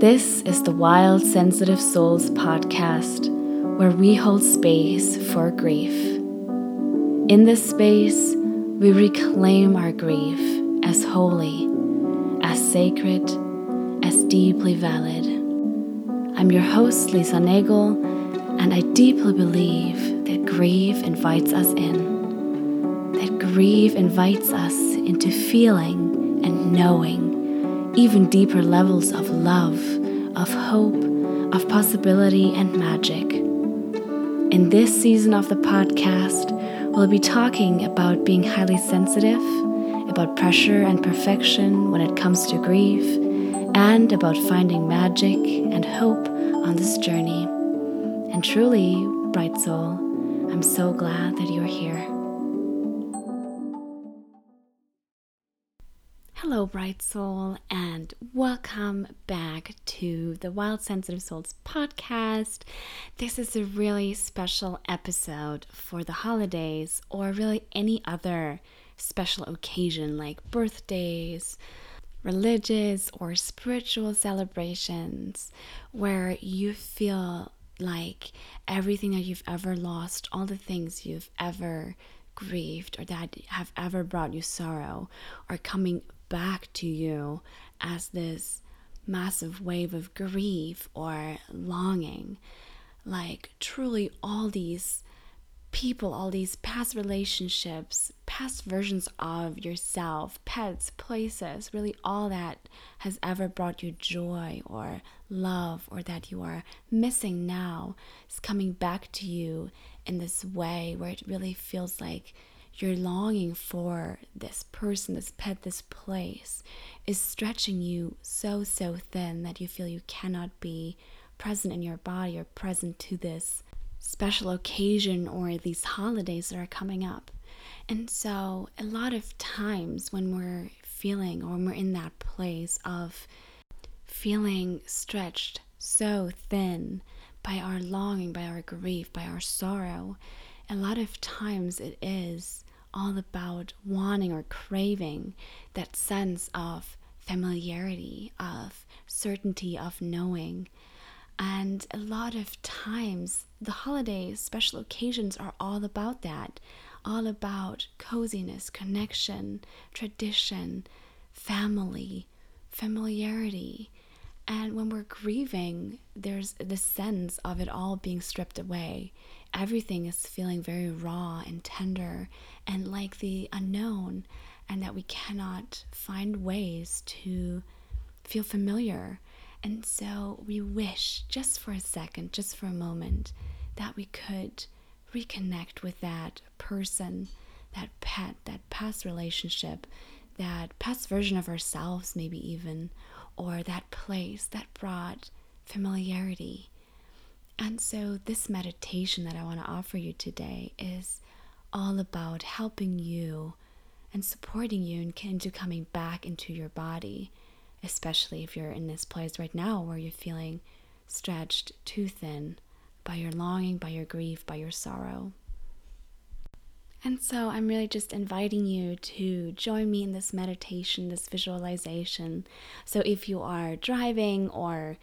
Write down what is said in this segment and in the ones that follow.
This is the Wild Sensitive Souls podcast, where we hold space for grief. In this space, we reclaim our grief as holy, as sacred, as deeply valid. I'm your host, Lisa Nagel, and I deeply believe that grief invites us in. That grief invites us into feeling and knowing even deeper levels of love, of hope, of possibility and magic. In this season of the podcast, we'll be talking about being highly sensitive, about pressure and perfection when it comes to grief, and about finding magic and hope on this journey. And truly, bright soul, I'm so glad that you're here. Hello, bright soul, and welcome back to the Wild Sensitive Souls podcast. This is a really special episode for the holidays or really any other special occasion like birthdays, religious or spiritual celebrations where you feel like everything that you've ever lost, all the things you've ever grieved or that have ever brought you sorrow are coming back to you as this massive wave of grief or longing. Like, truly, all these people, all these past relationships, past versions of yourself, pets, places, really all that has ever brought you joy or love or that you are missing now is coming back to you in this way where it really feels like you're longing for this person, this pet, this place is stretching you so, so thin that you feel you cannot be present in your body or present to this special occasion or these holidays that are coming up. And so, a lot of times when we're feeling or when we're in that place of feeling stretched so thin by our longing, by our grief, by our sorrow, a lot of times it is all about wanting or craving that sense of familiarity, of certainty, of knowing. And a lot of times, the holidays, special occasions are all about that, all about coziness, connection, tradition, family, familiarity. And when we're grieving, there's the sense of it all being stripped away everything is feeling very raw and tender and like the unknown, and that we cannot find ways to feel familiar. And so we wish, just for a second, just for a moment, that we could reconnect with that person, that pet, that past relationship, that past version of ourselves, maybe even, or that place that brought familiarity and so, this meditation that I want to offer you today is all about helping you and supporting you into coming back into your body, especially if you're in this place right now where you're feeling stretched too thin by your longing, by your grief, by your sorrow. And so I'm really just inviting you to join me in this meditation, this visualization. So if you are driving or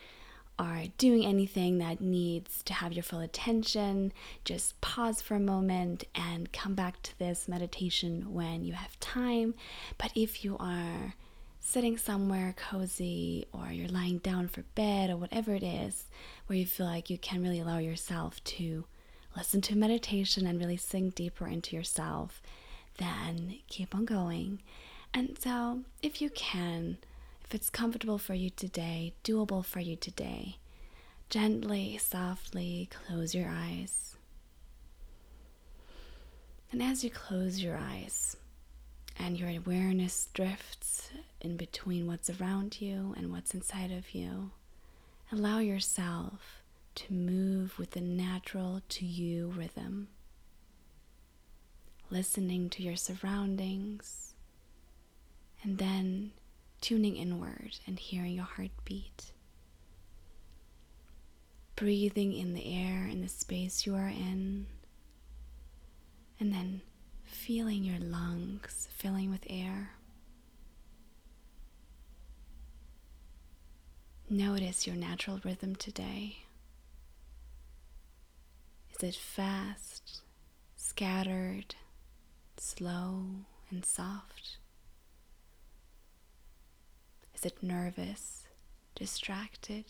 are doing anything that needs to have your full attention, just pause for a moment and come back to this meditation when you have time. But if you are sitting somewhere cozy or you're lying down for bed or whatever it is, where you feel like you can really allow yourself to listen to meditation and really sink deeper into yourself, then keep on going. And so, if you can, if it's comfortable for you today, doable for you today, gently, softly close your eyes. And as you close your eyes and your awareness drifts in between what's around you and what's inside of you, allow yourself to move with the natural to you rhythm. Listening to your surroundings and then tuning inward and hearing your heartbeat. Breathing in the air in the space you are in, and then feeling your lungs filling with air. Notice your natural rhythm today. Is it fast, scattered, slow, and soft? Is it nervous, distracted,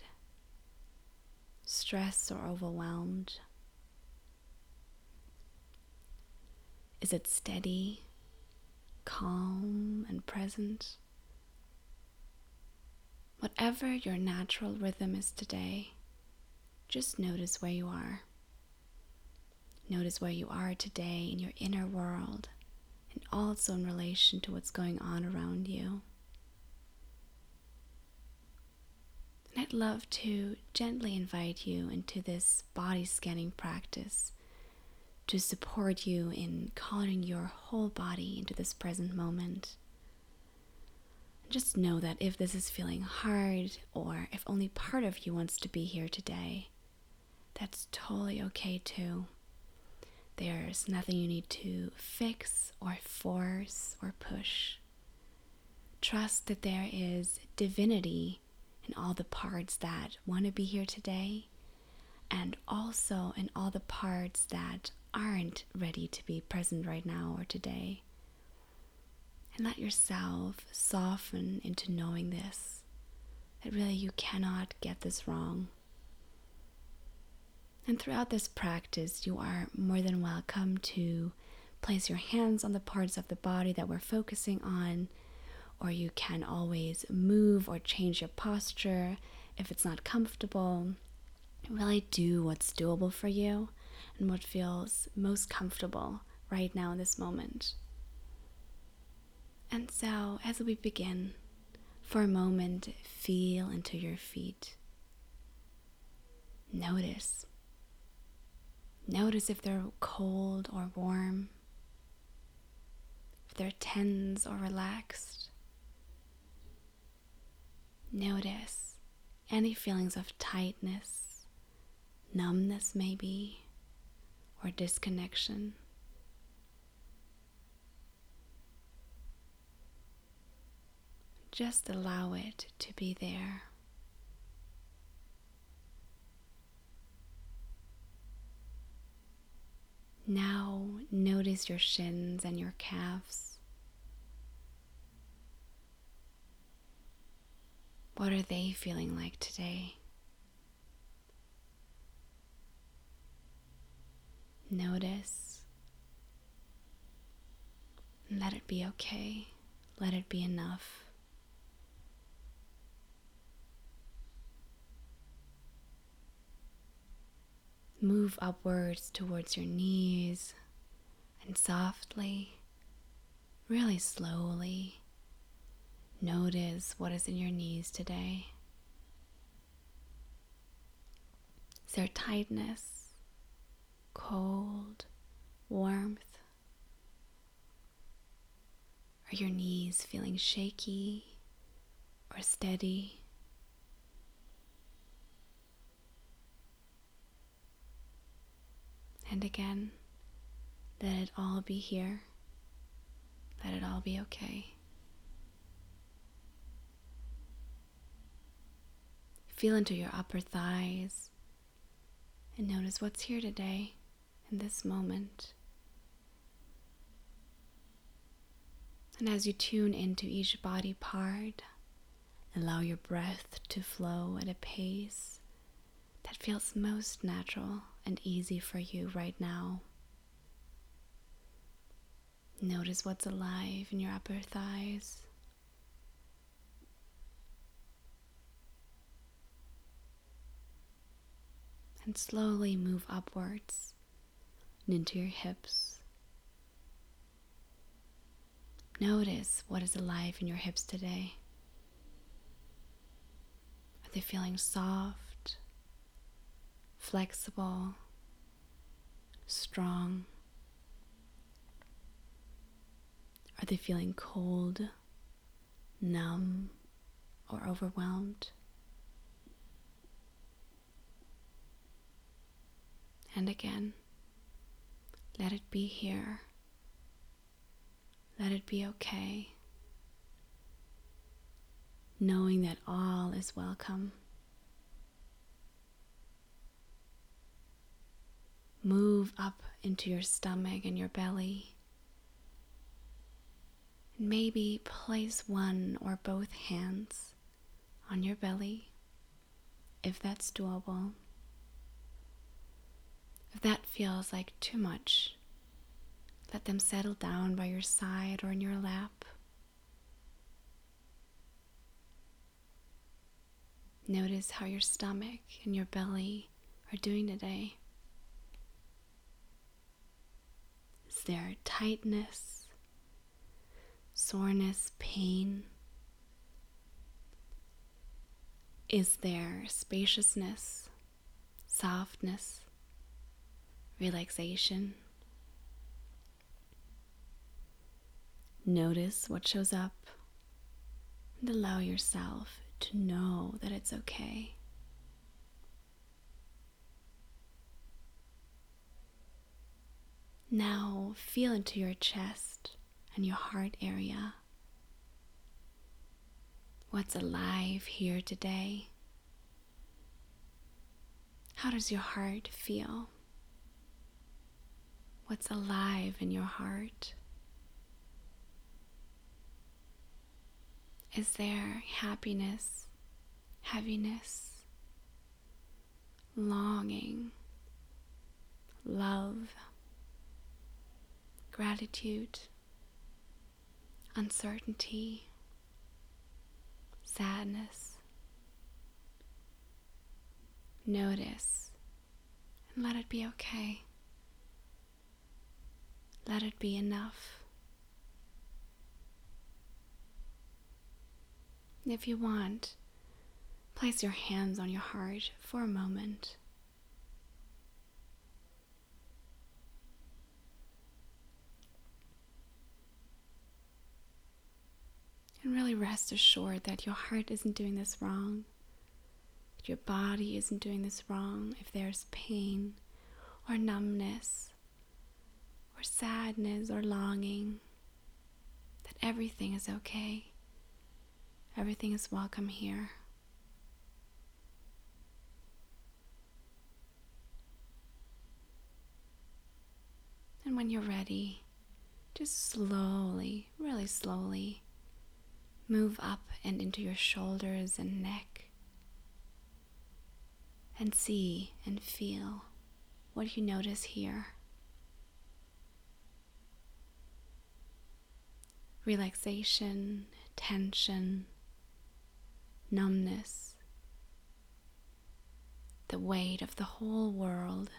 stressed, or overwhelmed? Is it steady, calm, and present? Whatever your natural rhythm is today, just notice where you are. Notice where you are today in your inner world and also in relation to what's going on around you. And I'd love to gently invite you into this body scanning practice to support you in calling your whole body into this present moment just know that if this is feeling hard or if only part of you wants to be here today, that's totally okay too. There's nothing you need to fix or force or push. Trust that there is divinity in all the parts that want to be here today and also in all the parts that aren't ready to be present right now or today. And let yourself soften into knowing this that really you cannot get this wrong. And throughout this practice, you are more than welcome to place your hands on the parts of the body that we're focusing on, or you can always move or change your posture if it's not comfortable. Really do what's doable for you and what feels most comfortable right now in this moment. And so, as we begin, for a moment, feel into your feet. Notice. Notice if they're cold or warm, if they're tense or relaxed. Notice any feelings of tightness, numbness, maybe, or disconnection. Just allow it to be there. Now notice your shins and your calves. What are they feeling like today? Notice. Let it be okay. Let it be enough. Move upwards towards your knees and softly, really slowly, notice what is in your knees today. Is there tightness, cold, warmth? Are your knees feeling shaky or steady? and again. Let it all be here. Let it all be okay. Feel into your upper thighs and notice what's here today in this moment. And as you tune into each body part, allow your breath to flow at a pace that feels most natural and easy for you right now. Notice what's alive in your upper thighs. And slowly move upwards and into your hips. Notice what is alive in your hips today. Are they feeling soft? flexible, strong? Are they feeling cold, numb, or overwhelmed? and again. Let it be here. Let it be okay. Knowing that all is welcome. Move up into your stomach and your belly. Maybe place one or both hands on your belly if that's doable. If that feels like too much, let them settle down by your side or in your lap. Notice how your stomach and your belly are doing today. Is there tightness, soreness, pain? Is there spaciousness, softness, relaxation? Notice what shows up and allow yourself to know that it's okay. Now feel into your chest and your heart area. What's alive here today? How does your heart feel? What's alive in your heart? Is there happiness, heaviness, longing, love, gratitude, uncertainty, sadness? Notice and let it be okay. Let it be enough. If you want, place your hands on your heart for a moment. And really rest assured that your heart isn't doing this wrong, that your body isn't doing this wrong. If there's pain or numbness or sadness or longing, that everything is okay. Everything is welcome here. And when you're ready, just slowly, really slowly, move up and into your shoulders and neck and see and feel what you notice here. Relaxation, tension, numbness, the weight of the whole world,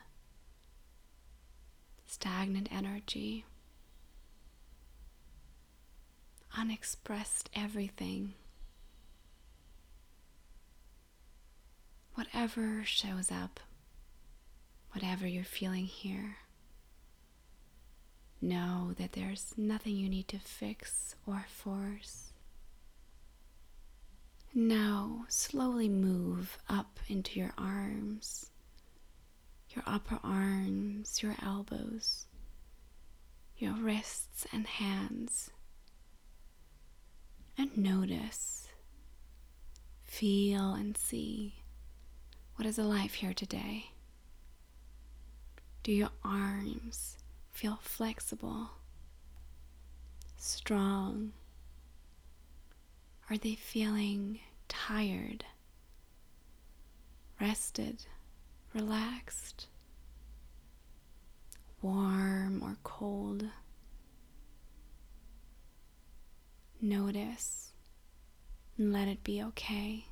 stagnant energy, unexpressed everything. Whatever shows up, whatever you're feeling here, know that there's nothing you need to fix or force. Now, slowly move up into your arms, your upper arms, your elbows, your wrists and hands. And notice, feel, and see what is alive here today. Do your arms feel flexible, strong? Are they feeling tired, rested, relaxed, warm or cold? Notice and let it be okay.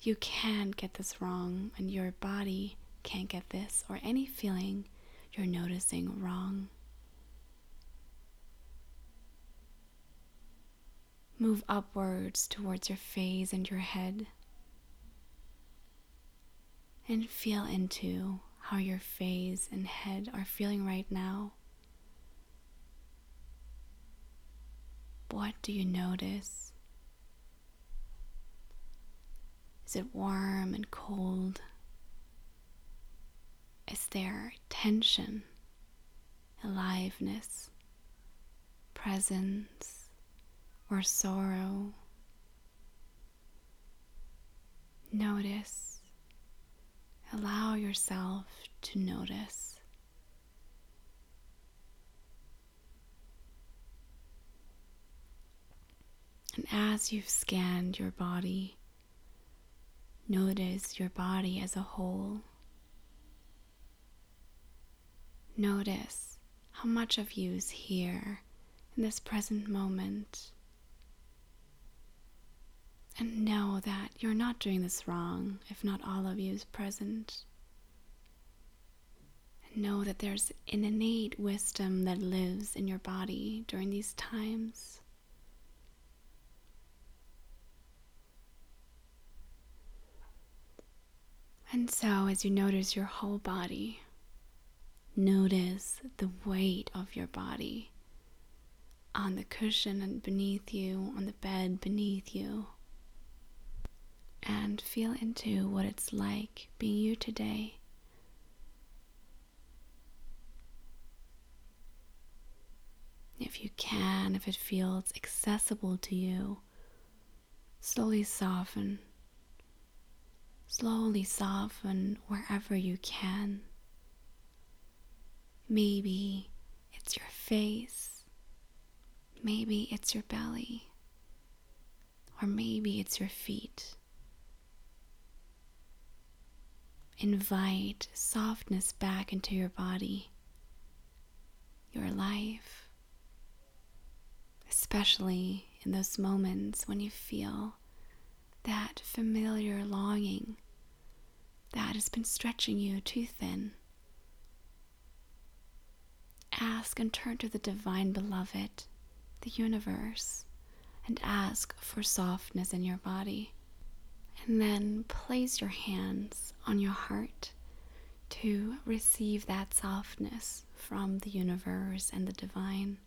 You can't get this wrong, and your body can't get this or any feeling you're noticing wrong. Move upwards towards your face and your head. And feel into how your face and head are feeling right now. What do you notice? Is it warm and cold? Is there tension, aliveness, presence? or sorrow. Notice allow yourself to notice. And as you've scanned your body, notice your body as a whole. Notice how much of you is here in this present moment. And know that you're not doing this wrong if not all of you is present. And know that there's an innate wisdom that lives in your body during these times. And so, as you notice your whole body, notice the weight of your body on the cushion and beneath you, on the bed beneath you and feel into what it's like being you today. If you can, if it feels accessible to you, slowly soften. Slowly soften wherever you can. Maybe it's your face. Maybe it's your belly. Or maybe it's your feet. invite softness back into your body, your life, especially in those moments when you feel that familiar longing that has been stretching you too thin. Ask and turn to the divine beloved, the universe, and ask for softness in your body. And then place your hands on your heart to receive that softness from the universe and the divine.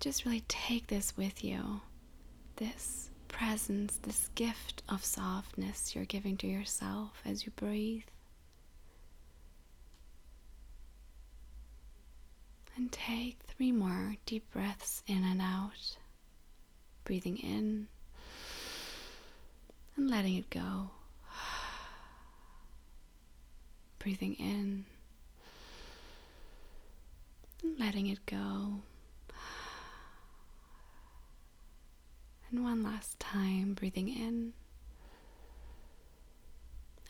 Just really take this with you this presence, this gift of softness you're giving to yourself as you breathe. And take three more deep breaths in and out breathing in and letting it go. Breathing in and letting it go. And one last time, breathing in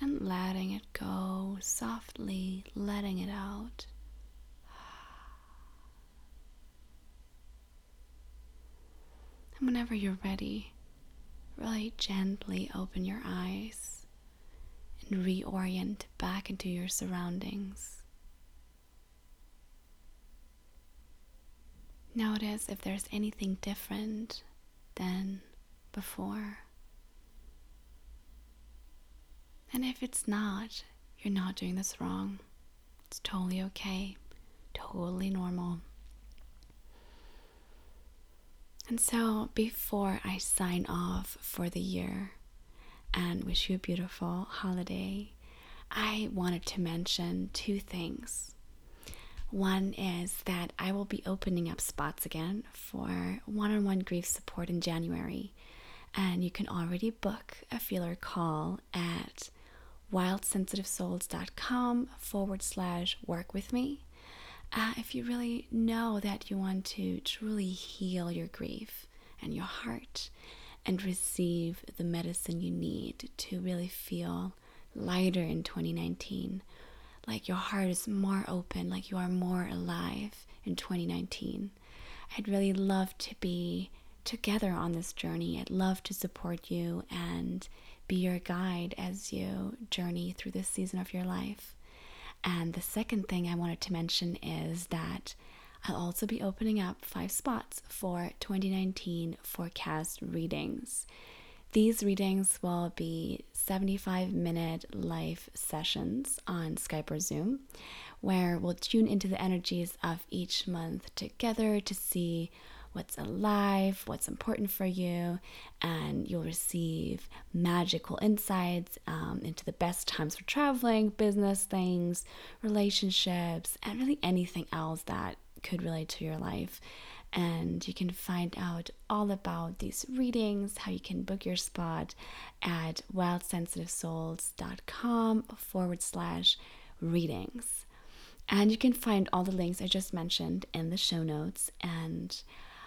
and letting it go, softly letting it out. And whenever you're ready, really gently open your eyes and reorient back into your surroundings. Notice if there's anything different than before. And if it's not, you're not doing this wrong. It's totally okay, totally normal. And so, before I sign off for the year and wish you a beautiful holiday, I wanted to mention two things. One is that I will be opening up spots again for one on one grief support in January, and you can already book a feeler call at wildsensitivesouls.com forward slash work with me uh, if you really know that you want to truly heal your grief and your heart and receive the medicine you need to really feel lighter in 2019, like your heart is more open, like you are more alive in 2019, I'd really love to be together on this journey. I'd love to support you and be your guide as you journey through this season of your life. And the second thing I wanted to mention is that I'll also be opening up five spots for 2019 forecast readings. These readings will be 75 minute live sessions on Skype or Zoom, where we'll tune into the energies of each month together to see what's alive, what's important for you, and you'll receive magical insights um, into the best times for traveling, business things, relationships, and really anything else that could relate to your life. And you can find out all about these readings, how you can book your spot at wildsensitivesouls.com forward slash readings. And you can find all the links I just mentioned in the show notes. And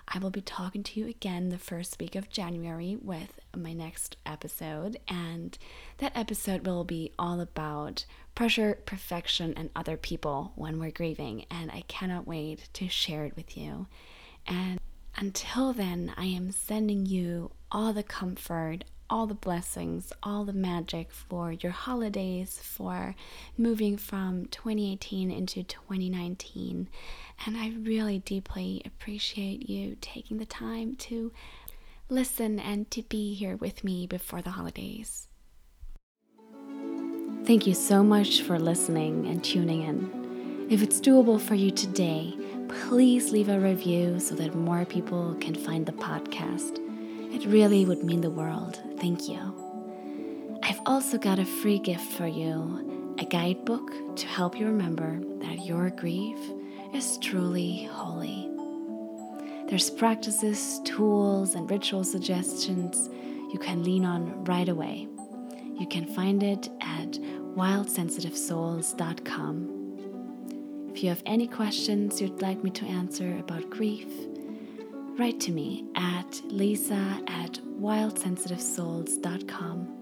I will be talking to you again the first week of January with my next episode. And that episode will be all about pressure, perfection, and other people when we're grieving. And I cannot wait to share it with you. And until then, I am sending you all the comfort, all the blessings, all the magic for your holidays, for moving from 2018 into 2019. And I really deeply appreciate you taking the time to listen and to be here with me before the holidays. Thank you so much for listening and tuning in. If it's doable for you today, please leave a review so that more people can find the podcast. It really would mean the world. Thank you. I've also got a free gift for you a guidebook to help you remember that your grief is truly holy. There's practices, tools, and ritual suggestions you can lean on right away. You can find it at wildsensitivesouls.com. If you have any questions you'd like me to answer about grief, write to me at lisa at wildsensitivesouls.com.